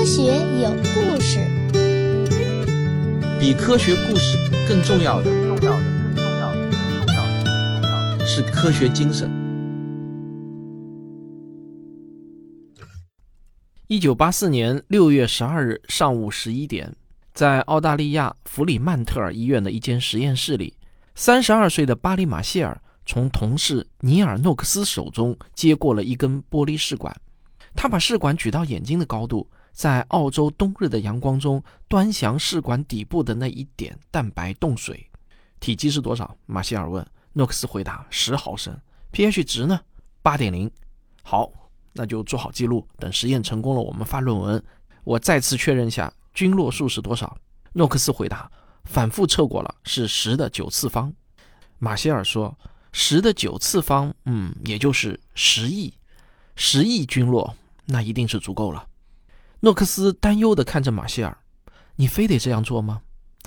科学有故事，比科学故事更重要的，重要的，更重要的，更重要的是科学精神。一九八四年六月十二日上午十一点，在澳大利亚弗里曼特尔医院的一间实验室里，三十二岁的巴里马谢尔从同事尼尔诺克斯手中接过了一根玻璃试管。他把试管举到眼睛的高度，在澳洲冬日的阳光中端详试管底部的那一点蛋白冻水。体积是多少？马歇尔问。诺克斯回答：十毫升。pH 值呢？八点零。好，那就做好记录，等实验成功了，我们发论文。我再次确认下菌落数是多少。诺克斯回答：反复测过了，是十的九次方。马歇尔说：十的九次方，嗯，也就是十亿，十亿菌落。那一定是足够了。诺克斯担忧地看着马歇尔：“你非得这样做吗？”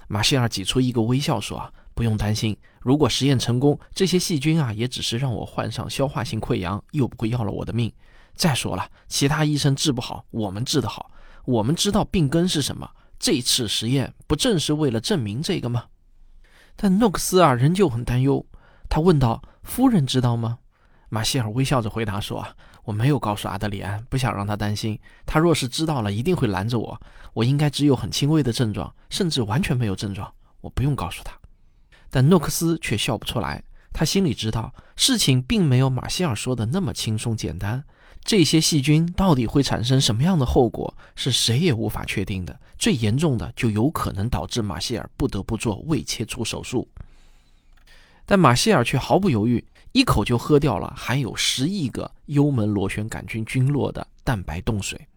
马歇尔挤出一个微笑说：“啊不用担心，如果实验成功，这些细菌啊，也只是让我患上消化性溃疡，又不会要了我的命。再说了，其他医生治不好，我们治得好。我们知道病根是什么。这次实验不正是为了证明这个吗？”但诺克斯啊，仍旧很担忧。他问道：“夫人知道吗？”马歇尔微笑着回答说：“啊。”我没有告诉阿德里安，不想让他担心。他若是知道了，一定会拦着我。我应该只有很轻微的症状，甚至完全没有症状。我不用告诉他。但诺克斯却笑不出来。他心里知道，事情并没有马歇尔说的那么轻松简单。这些细菌到底会产生什么样的后果，是谁也无法确定的。最严重的，就有可能导致马歇尔不得不做胃切除手术。但马歇尔却毫不犹豫。一口就喝掉了含有十亿个幽门螺旋杆菌菌落的蛋白冻水。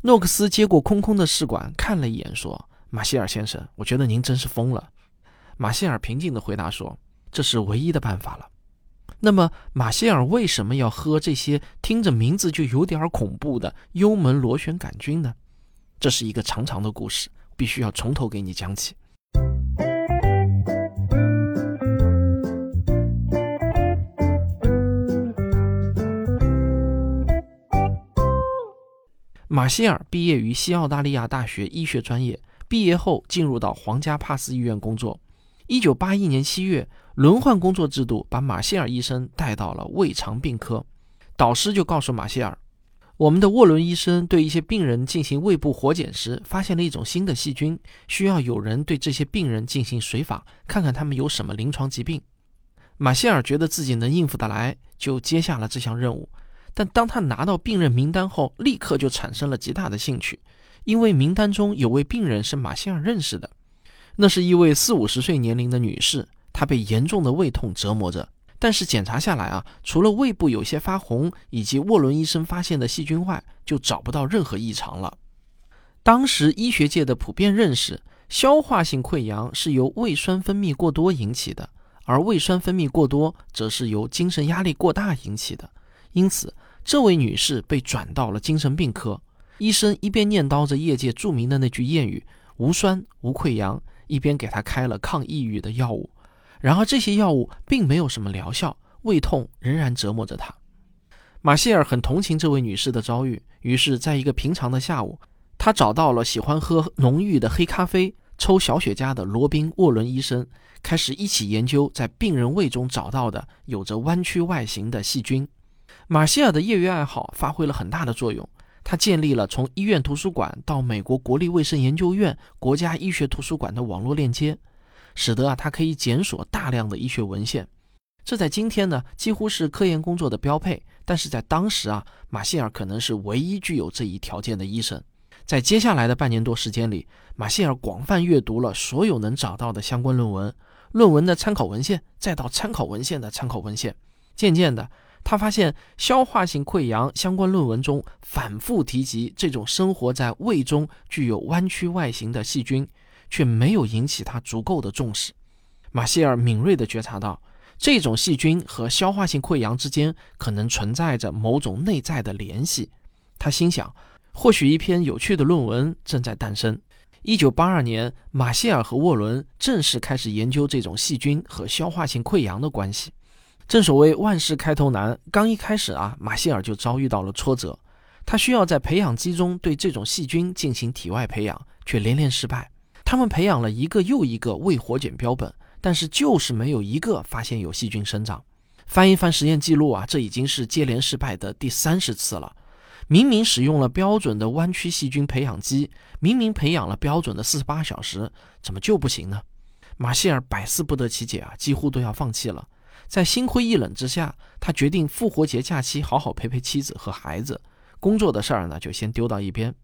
诺克斯接过空空的试管，看了一眼，说：“马歇尔先生，我觉得您真是疯了。”马歇尔平静地回答说：“这是唯一的办法了。”那么，马歇尔为什么要喝这些听着名字就有点恐怖的幽门螺旋杆菌呢？这是一个长长的故事，必须要从头给你讲起。马歇尔毕业于西澳大利亚大学医学专业，毕业后进入到皇家帕斯医院工作。一九八一年七月，轮换工作制度把马歇尔医生带到了胃肠病科。导师就告诉马歇尔，我们的沃伦医生对一些病人进行胃部活检时，发现了一种新的细菌，需要有人对这些病人进行水访，看看他们有什么临床疾病。马歇尔觉得自己能应付得来，就接下了这项任务。但当他拿到病人名单后，立刻就产生了极大的兴趣，因为名单中有位病人是马歇尔认识的，那是一位四五十岁年龄的女士，她被严重的胃痛折磨着，但是检查下来啊，除了胃部有些发红以及沃伦医生发现的细菌外，就找不到任何异常了。当时医学界的普遍认识，消化性溃疡是由胃酸分泌过多引起的，而胃酸分泌过多则是由精神压力过大引起的，因此。这位女士被转到了精神病科，医生一边念叨着业界著名的那句谚语“无酸无溃疡”，一边给她开了抗抑郁的药物。然而这些药物并没有什么疗效，胃痛仍然折磨着她。马歇尔很同情这位女士的遭遇，于是，在一个平常的下午，他找到了喜欢喝浓郁的黑咖啡、抽小雪茄的罗宾·沃伦医生，开始一起研究在病人胃中找到的有着弯曲外形的细菌。马歇尔的业余爱好发挥了很大的作用。他建立了从医院图书馆到美国国立卫生研究院国家医学图书馆的网络链接，使得啊他可以检索大量的医学文献。这在今天呢几乎是科研工作的标配，但是在当时啊，马歇尔可能是唯一具有这一条件的医生。在接下来的半年多时间里，马歇尔广泛阅读了所有能找到的相关论文、论文的参考文献，再到参考文献的参考文献。渐渐的。他发现消化性溃疡相关论文中反复提及这种生活在胃中具有弯曲外形的细菌，却没有引起他足够的重视。马歇尔敏锐地觉察到，这种细菌和消化性溃疡之间可能存在着某种内在的联系。他心想，或许一篇有趣的论文正在诞生。一九八二年，马歇尔和沃伦正式开始研究这种细菌和消化性溃疡的关系。正所谓万事开头难，刚一开始啊，马歇尔就遭遇到了挫折。他需要在培养基中对这种细菌进行体外培养，却连连失败。他们培养了一个又一个未活检标本，但是就是没有一个发现有细菌生长。翻一翻实验记录啊，这已经是接连失败的第三十次了。明明使用了标准的弯曲细菌培养基，明明培养了标准的四十八小时，怎么就不行呢？马歇尔百思不得其解啊，几乎都要放弃了。在心灰意冷之下，他决定复活节假期好好陪陪妻子和孩子，工作的事儿呢就先丢到一边。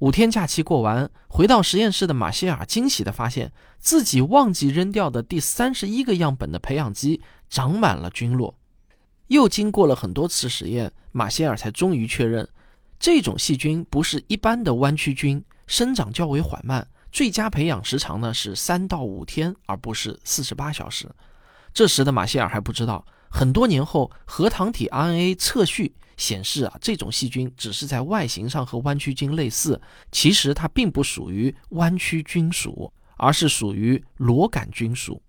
五天假期过完，回到实验室的马歇尔惊喜地发现自己忘记扔掉的第三十一个样本的培养基长满了菌落。又经过了很多次实验，马歇尔才终于确认，这种细菌不是一般的弯曲菌，生长较为缓慢，最佳培养时长呢是三到五天，而不是四十八小时。这时的马歇尔还不知道，很多年后核糖体 RNA 测序显示啊，这种细菌只是在外形上和弯曲菌类似，其实它并不属于弯曲菌属，而是属于螺杆菌属。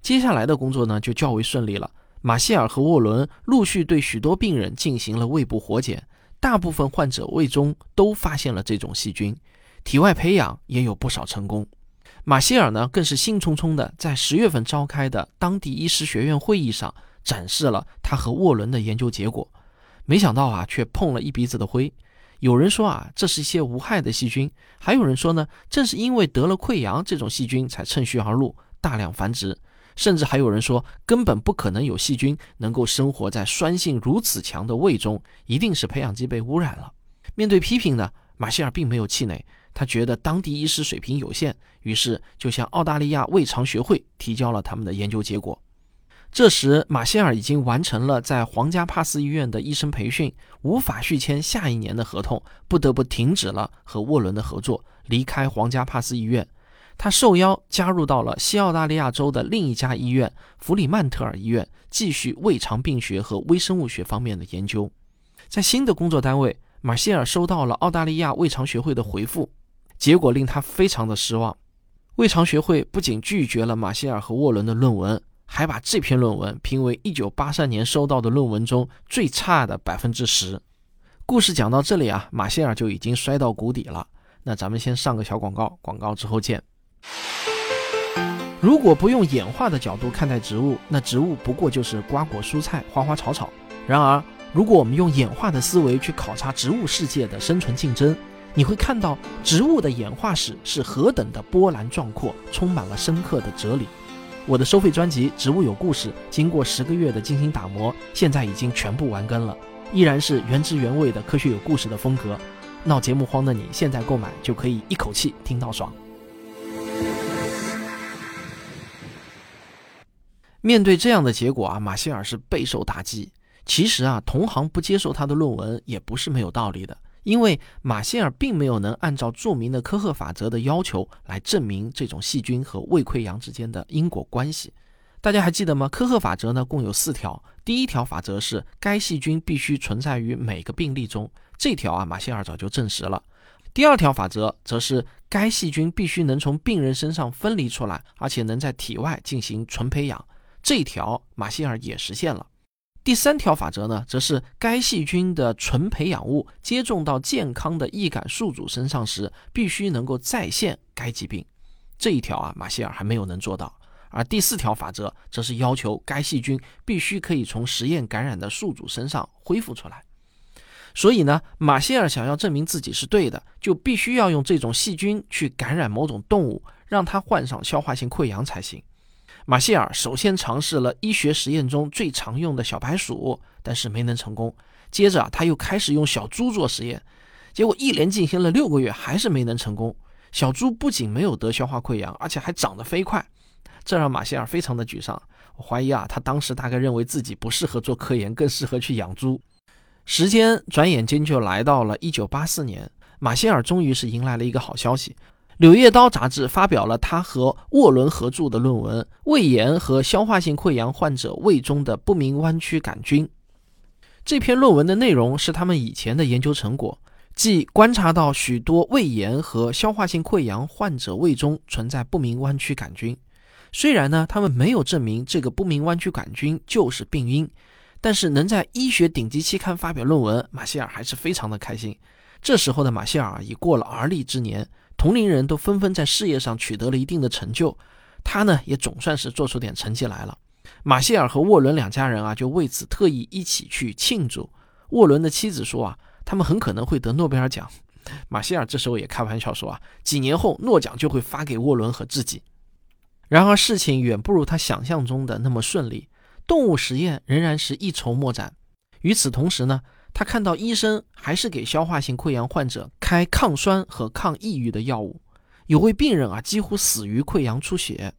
接下来的工作呢就较为顺利了，马歇尔和沃伦陆续对许多病人进行了胃部活检，大部分患者胃中都发现了这种细菌，体外培养也有不少成功。马歇尔呢，更是兴冲冲地在十月份召开的当地医师学院会议上展示了他和沃伦的研究结果。没想到啊，却碰了一鼻子的灰。有人说啊，这是一些无害的细菌；还有人说呢，正是因为得了溃疡，这种细菌才趁虚而入，大量繁殖。甚至还有人说，根本不可能有细菌能够生活在酸性如此强的胃中，一定是培养基被污染了。面对批评呢，马歇尔并没有气馁。他觉得当地医师水平有限，于是就向澳大利亚胃肠学会提交了他们的研究结果。这时，马歇尔已经完成了在皇家帕斯医院的医生培训，无法续签下一年的合同，不得不停止了和沃伦的合作，离开皇家帕斯医院。他受邀加入到了西澳大利亚州的另一家医院——弗里曼特尔医院，继续胃肠病学和微生物学方面的研究。在新的工作单位，马歇尔收到了澳大利亚胃肠学会的回复。结果令他非常的失望。胃肠学会不仅拒绝了马歇尔和沃伦的论文，还把这篇论文评为1983年收到的论文中最差的百分之十。故事讲到这里啊，马歇尔就已经摔到谷底了。那咱们先上个小广告，广告之后见。如果不用演化的角度看待植物，那植物不过就是瓜果蔬菜、花花草草。然而，如果我们用演化的思维去考察植物世界的生存竞争，你会看到植物的演化史是何等的波澜壮阔，充满了深刻的哲理。我的收费专辑《植物有故事》经过十个月的精心打磨，现在已经全部完更了，依然是原汁原味的科学有故事的风格。闹节目荒的你现在购买就可以一口气听到爽。面对这样的结果啊，马歇尔是备受打击。其实啊，同行不接受他的论文也不是没有道理的。因为马歇尔并没有能按照著名的科赫法则的要求来证明这种细菌和胃溃疡之间的因果关系，大家还记得吗？科赫法则呢共有四条，第一条法则是该细菌必须存在于每个病例中，这条啊马歇尔早就证实了。第二条法则则是该细菌必须能从病人身上分离出来，而且能在体外进行纯培养，这条马歇尔也实现了。第三条法则呢，则是该细菌的纯培养物接种到健康的易感宿主身上时，必须能够再现该疾病。这一条啊，马歇尔还没有能做到。而第四条法则，则是要求该细菌必须可以从实验感染的宿主身上恢复出来。所以呢，马歇尔想要证明自己是对的，就必须要用这种细菌去感染某种动物，让它患上消化性溃疡才行。马歇尔首先尝试了医学实验中最常用的小白鼠，但是没能成功。接着，他又开始用小猪做实验，结果一连进行了六个月，还是没能成功。小猪不仅没有得消化溃疡，而且还长得飞快，这让马歇尔非常的沮丧。我怀疑啊，他当时大概认为自己不适合做科研，更适合去养猪。时间转眼间就来到了一九八四年，马歇尔终于是迎来了一个好消息。《柳叶刀》杂志发表了他和沃伦合著的论文《胃炎和消化性溃疡患者胃中的不明弯曲杆菌》。这篇论文的内容是他们以前的研究成果，即观察到许多胃炎和消化性溃疡患者胃中存在不明弯曲杆菌。虽然呢，他们没有证明这个不明弯曲杆菌就是病因，但是能在医学顶级期刊发表论文，马歇尔还是非常的开心。这时候的马歇尔已过了而立之年，同龄人都纷纷在事业上取得了一定的成就，他呢也总算是做出点成绩来了。马歇尔和沃伦两家人啊，就为此特意一起去庆祝。沃伦的妻子说啊，他们很可能会得诺贝尔奖。马歇尔这时候也开玩笑说啊，几年后诺奖就会发给沃伦和自己。然而事情远不如他想象中的那么顺利，动物实验仍然是一筹莫展。与此同时呢，他看到医生还是给消化性溃疡患者开抗酸和抗抑郁的药物，有位病人啊几乎死于溃疡出血。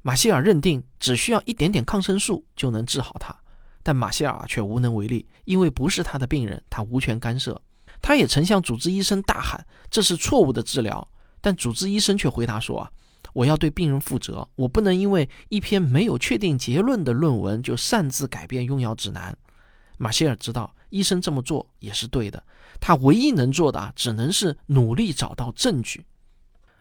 马歇尔认定只需要一点点抗生素就能治好他，但马歇尔却无能为力，因为不是他的病人，他无权干涉。他也曾向主治医生大喊这是错误的治疗，但主治医生却回答说啊。我要对病人负责，我不能因为一篇没有确定结论的论文就擅自改变用药指南。马歇尔知道医生这么做也是对的，他唯一能做的啊，只能是努力找到证据。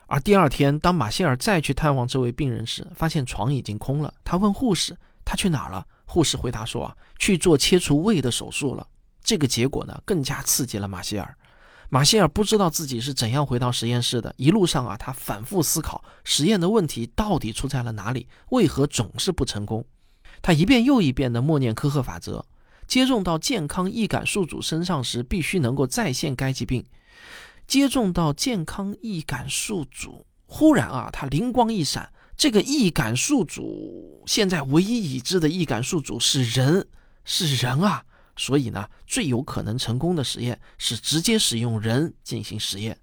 而第二天，当马歇尔再去探望这位病人时，发现床已经空了。他问护士：“他去哪儿了？”护士回答说：“啊，去做切除胃的手术了。”这个结果呢，更加刺激了马歇尔。马歇尔不知道自己是怎样回到实验室的。一路上啊，他反复思考实验的问题到底出在了哪里，为何总是不成功。他一遍又一遍地默念科赫法则：接种到健康易感宿主身上时，必须能够再现该疾病。接种到健康易感宿主，忽然啊，他灵光一闪：这个易感宿主，现在唯一已知的易感宿主是人，是人啊！所以呢，最有可能成功的实验是直接使用人进行实验，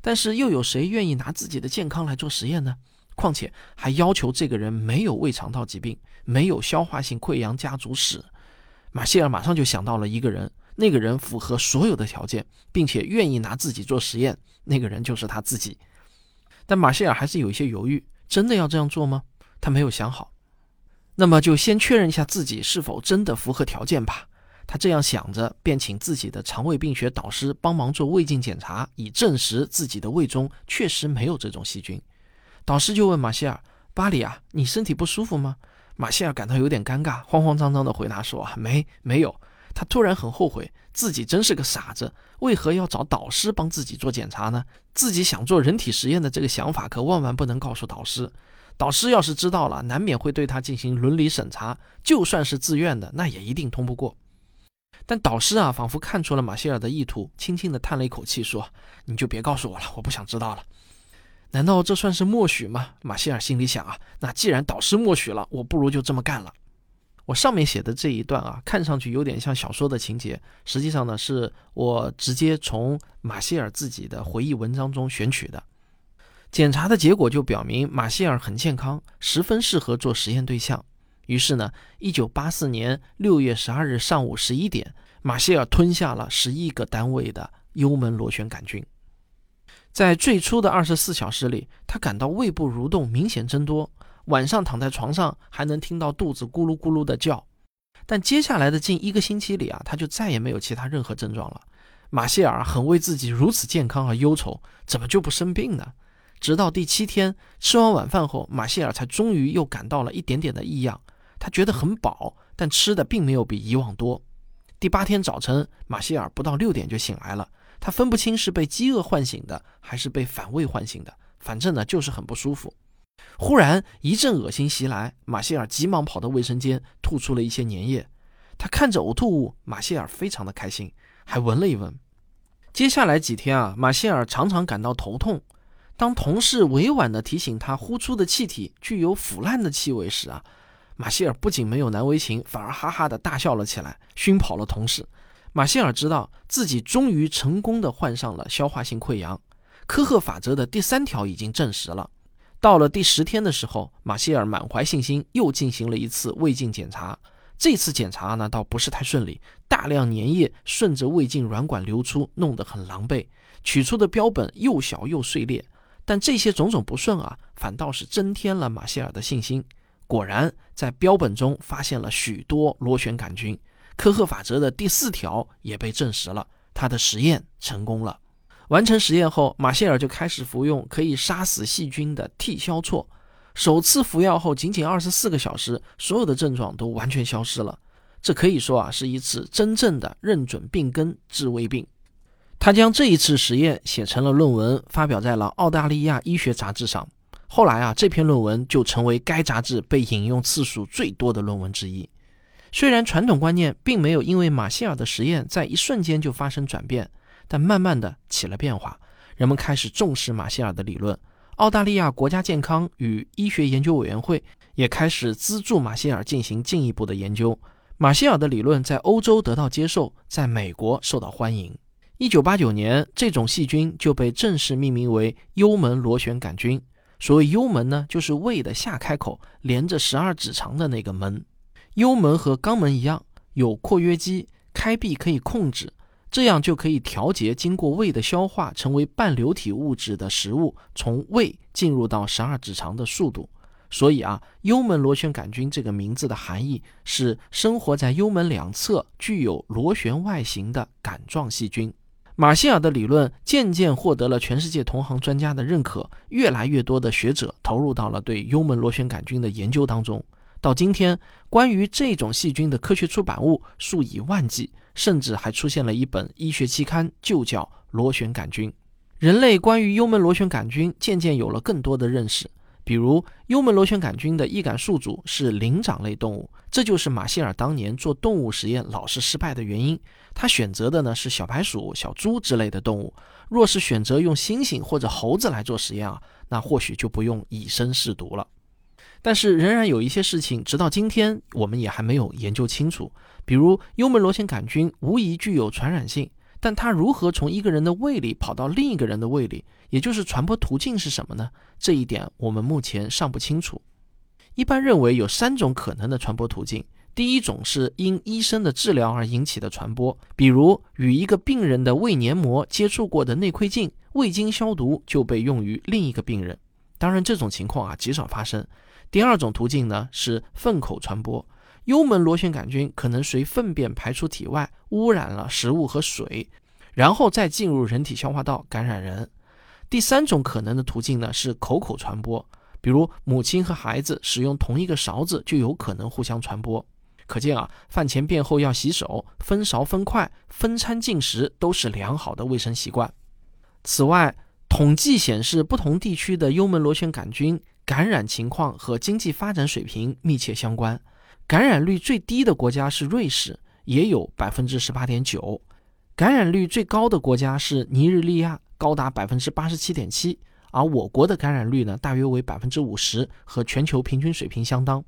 但是又有谁愿意拿自己的健康来做实验呢？况且还要求这个人没有胃肠道疾病，没有消化性溃疡家族史。马歇尔马上就想到了一个人，那个人符合所有的条件，并且愿意拿自己做实验，那个人就是他自己。但马歇尔还是有一些犹豫，真的要这样做吗？他没有想好。那么就先确认一下自己是否真的符合条件吧。他这样想着，便请自己的肠胃病学导师帮忙做胃镜检查，以证实自己的胃中确实没有这种细菌。导师就问马歇尔：“巴里啊，你身体不舒服吗？”马歇尔感到有点尴尬，慌慌张张地回答说：“没，没有。”他突然很后悔，自己真是个傻子，为何要找导师帮自己做检查呢？自己想做人体实验的这个想法，可万万不能告诉导师。导师要是知道了，难免会对他进行伦理审查。就算是自愿的，那也一定通不过。但导师啊，仿佛看出了马歇尔的意图，轻轻地叹了一口气，说：“你就别告诉我了，我不想知道了。”难道这算是默许吗？马歇尔心里想啊，那既然导师默许了，我不如就这么干了。我上面写的这一段啊，看上去有点像小说的情节，实际上呢，是我直接从马歇尔自己的回忆文章中选取的。检查的结果就表明，马歇尔很健康，十分适合做实验对象。于是呢，一九八四年六月十二日上午十一点，马歇尔吞下了十一个单位的幽门螺旋杆菌。在最初的二十四小时里，他感到胃部蠕动明显增多，晚上躺在床上还能听到肚子咕噜咕噜的叫。但接下来的近一个星期里啊，他就再也没有其他任何症状了。马歇尔很为自己如此健康而忧愁，怎么就不生病呢？直到第七天吃完晚饭后，马歇尔才终于又感到了一点点的异样。他觉得很饱，但吃的并没有比以往多。第八天早晨，马歇尔不到六点就醒来了。他分不清是被饥饿唤醒的，还是被反胃唤醒的。反正呢，就是很不舒服。忽然一阵恶心袭来，马歇尔急忙跑到卫生间，吐出了一些粘液。他看着呕吐物，马歇尔非常的开心，还闻了一闻。接下来几天啊，马歇尔常常感到头痛。当同事委婉地提醒他呼出的气体具有腐烂的气味时啊。马歇尔不仅没有难为情，反而哈哈的大笑了起来，熏跑了同事。马歇尔知道自己终于成功的患上了消化性溃疡，科赫法则的第三条已经证实了。到了第十天的时候，马歇尔满怀信心，又进行了一次胃镜检查。这次检查呢，倒不是太顺利，大量粘液顺着胃镜软管流出，弄得很狼狈。取出的标本又小又碎裂，但这些种种不顺啊，反倒是增添了马歇尔的信心。果然，在标本中发现了许多螺旋杆菌，科赫法则的第四条也被证实了。他的实验成功了。完成实验后，马歇尔就开始服用可以杀死细菌的替消唑。首次服药后，仅仅二十四个小时，所有的症状都完全消失了。这可以说啊是一次真正的认准病根治胃病。他将这一次实验写成了论文，发表在了澳大利亚医学杂志上。后来啊，这篇论文就成为该杂志被引用次数最多的论文之一。虽然传统观念并没有因为马歇尔的实验在一瞬间就发生转变，但慢慢的起了变化。人们开始重视马歇尔的理论，澳大利亚国家健康与医学研究委员会也开始资助马歇尔进行进一步的研究。马歇尔的理论在欧洲得到接受，在美国受到欢迎。一九八九年，这种细菌就被正式命名为幽门螺旋杆菌。所谓幽门呢，就是胃的下开口，连着十二指肠的那个门。幽门和肛门一样，有括约肌，开闭可以控制。这样就可以调节经过胃的消化成为半流体物质的食物从胃进入到十二指肠的速度。所以啊，幽门螺旋杆菌这个名字的含义是生活在幽门两侧、具有螺旋外形的杆状细菌。马歇尔的理论渐渐获得了全世界同行专家的认可，越来越多的学者投入到了对幽门螺旋杆菌的研究当中。到今天，关于这种细菌的科学出版物数以万计。甚至还出现了一本医学期刊，就叫螺旋杆菌。人类关于幽门螺旋杆菌渐渐有了更多的认识，比如幽门螺旋杆菌的易感宿主是灵长类动物，这就是马歇尔当年做动物实验老是失败的原因。他选择的呢是小白鼠、小猪之类的动物。若是选择用猩猩或者猴子来做实验啊，那或许就不用以身试毒了。但是仍然有一些事情，直到今天我们也还没有研究清楚。比如幽门螺旋杆菌无疑具有传染性，但它如何从一个人的胃里跑到另一个人的胃里，也就是传播途径是什么呢？这一点我们目前尚不清楚。一般认为有三种可能的传播途径：第一种是因医生的治疗而引起的传播，比如与一个病人的胃黏膜接触过的内窥镜未经消毒就被用于另一个病人。当然，这种情况啊极少发生。第二种途径呢是粪口传播。幽门螺旋杆菌可能随粪便排出体外，污染了食物和水，然后再进入人体消化道感染人。第三种可能的途径呢是口口传播，比如母亲和孩子使用同一个勺子就有可能互相传播。可见啊，饭前便后要洗手，分勺分筷，分餐进食都是良好的卫生习惯。此外，统计显示，不同地区的幽门螺旋杆菌感染情况和经济发展水平密切相关。感染率最低的国家是瑞士，也有百分之十八点九；感染率最高的国家是尼日利亚，高达百分之八十七点七。而我国的感染率呢，大约为百分之五十，和全球平均水平相当。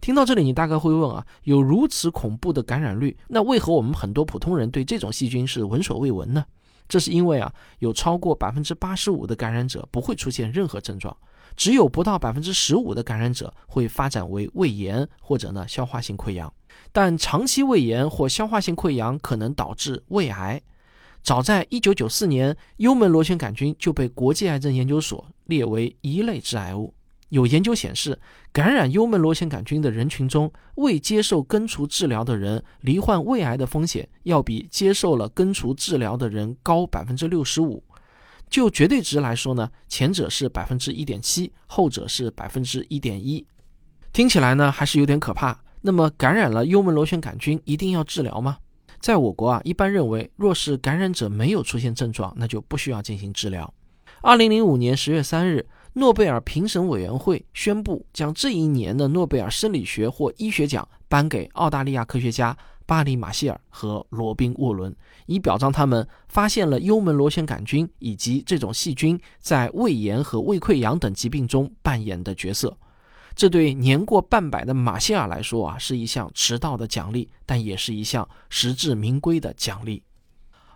听到这里，你大概会问啊，有如此恐怖的感染率，那为何我们很多普通人对这种细菌是闻所未闻呢？这是因为啊，有超过百分之八十五的感染者不会出现任何症状。只有不到百分之十五的感染者会发展为胃炎或者呢消化性溃疡，但长期胃炎或消化性溃疡可能导致胃癌。早在一九九四年，幽门螺旋杆菌就被国际癌症研究所列为一类致癌物。有研究显示，感染幽门螺旋杆菌的人群中，未接受根除治疗的人罹患胃癌的风险要比接受了根除治疗的人高百分之六十五。就绝对值来说呢，前者是百分之一点七，后者是百分之一点一，听起来呢还是有点可怕。那么感染了幽门螺旋杆菌一定要治疗吗？在我国啊，一般认为，若是感染者没有出现症状，那就不需要进行治疗。二零零五年十月三日，诺贝尔评审委员会宣布将这一年的诺贝尔生理学或医学奖颁给澳大利亚科学家。巴里·马歇尔和罗宾·沃伦，以表彰他们发现了幽门螺旋杆菌以及这种细菌在胃炎和胃溃疡等疾病中扮演的角色。这对年过半百的马歇尔来说啊，是一项迟到的奖励，但也是一项实至名归的奖励。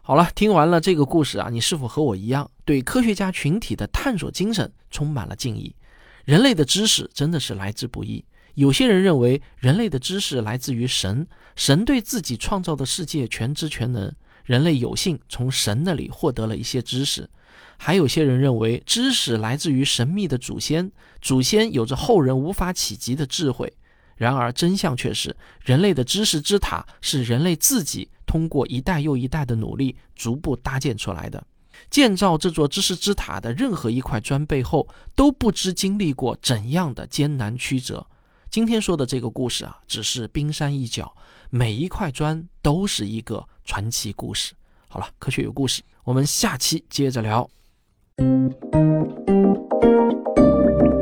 好了，听完了这个故事啊，你是否和我一样，对科学家群体的探索精神充满了敬意？人类的知识真的是来之不易。有些人认为人类的知识来自于神，神对自己创造的世界全知全能，人类有幸从神那里获得了一些知识。还有些人认为知识来自于神秘的祖先，祖先有着后人无法企及的智慧。然而真相却是，人类的知识之塔是人类自己通过一代又一代的努力逐步搭建出来的。建造这座知识之塔的任何一块砖背后，都不知经历过怎样的艰难曲折。今天说的这个故事啊，只是冰山一角，每一块砖都是一个传奇故事。好了，科学有故事，我们下期接着聊。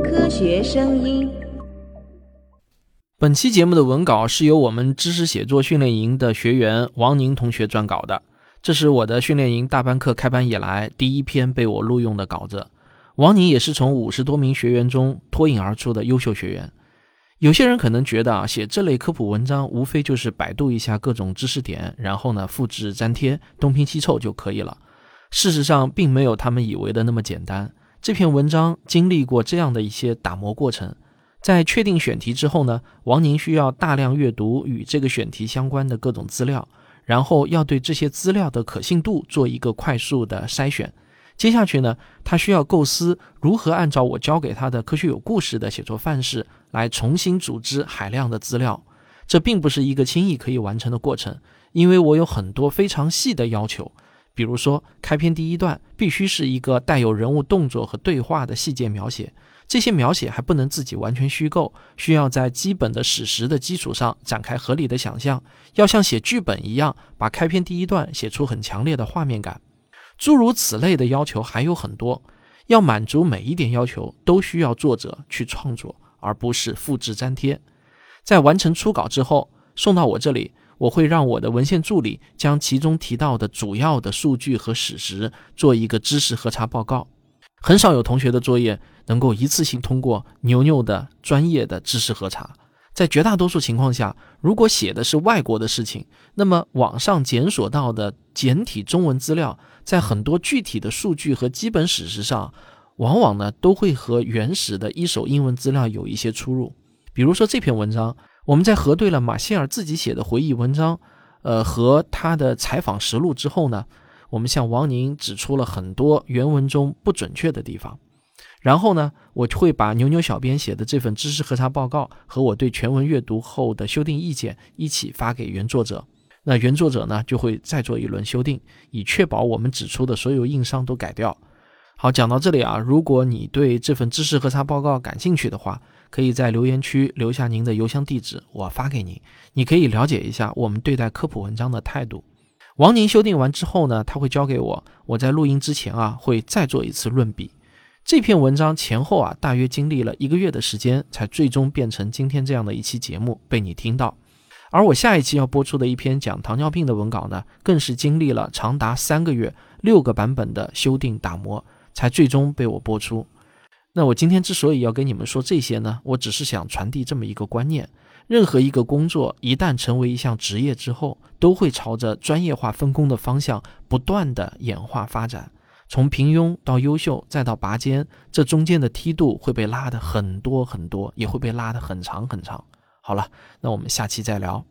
科学声音。本期节目的文稿是由我们知识写作训练营的学员王宁同学撰稿的，这是我的训练营大班课开班以来第一篇被我录用的稿子。王宁也是从五十多名学员中脱颖而出的优秀学员。有些人可能觉得啊，写这类科普文章无非就是百度一下各种知识点，然后呢复制粘贴，东拼西凑就可以了。事实上，并没有他们以为的那么简单。这篇文章经历过这样的一些打磨过程。在确定选题之后呢，王宁需要大量阅读与这个选题相关的各种资料，然后要对这些资料的可信度做一个快速的筛选。接下去呢，他需要构思如何按照我教给他的科学有故事的写作范式来重新组织海量的资料。这并不是一个轻易可以完成的过程，因为我有很多非常细的要求。比如说，开篇第一段必须是一个带有人物动作和对话的细节描写。这些描写还不能自己完全虚构，需要在基本的史实的基础上展开合理的想象，要像写剧本一样，把开篇第一段写出很强烈的画面感。诸如此类的要求还有很多，要满足每一点要求，都需要作者去创作，而不是复制粘贴。在完成初稿之后，送到我这里，我会让我的文献助理将其中提到的主要的数据和史实做一个知识核查报告。很少有同学的作业能够一次性通过牛牛的专业的知识核查。在绝大多数情况下，如果写的是外国的事情，那么网上检索到的简体中文资料，在很多具体的数据和基本史实上，往往呢都会和原始的一手英文资料有一些出入。比如说这篇文章，我们在核对了马歇尔自己写的回忆文章，呃和他的采访实录之后呢。我们向王宁指出了很多原文中不准确的地方，然后呢，我会把牛牛小编写的这份知识核查报告和我对全文阅读后的修订意见一起发给原作者。那原作者呢，就会再做一轮修订，以确保我们指出的所有硬伤都改掉。好，讲到这里啊，如果你对这份知识核查报告感兴趣的话，可以在留言区留下您的邮箱地址，我发给您。你可以了解一下我们对待科普文章的态度。王宁修订完之后呢，他会交给我。我在录音之前啊，会再做一次论笔。这篇文章前后啊，大约经历了一个月的时间，才最终变成今天这样的一期节目被你听到。而我下一期要播出的一篇讲糖尿病的文稿呢，更是经历了长达三个月、六个版本的修订打磨，才最终被我播出。那我今天之所以要跟你们说这些呢，我只是想传递这么一个观念。任何一个工作一旦成为一项职业之后，都会朝着专业化分工的方向不断的演化发展。从平庸到优秀，再到拔尖，这中间的梯度会被拉得很多很多，也会被拉得很长很长。好了，那我们下期再聊。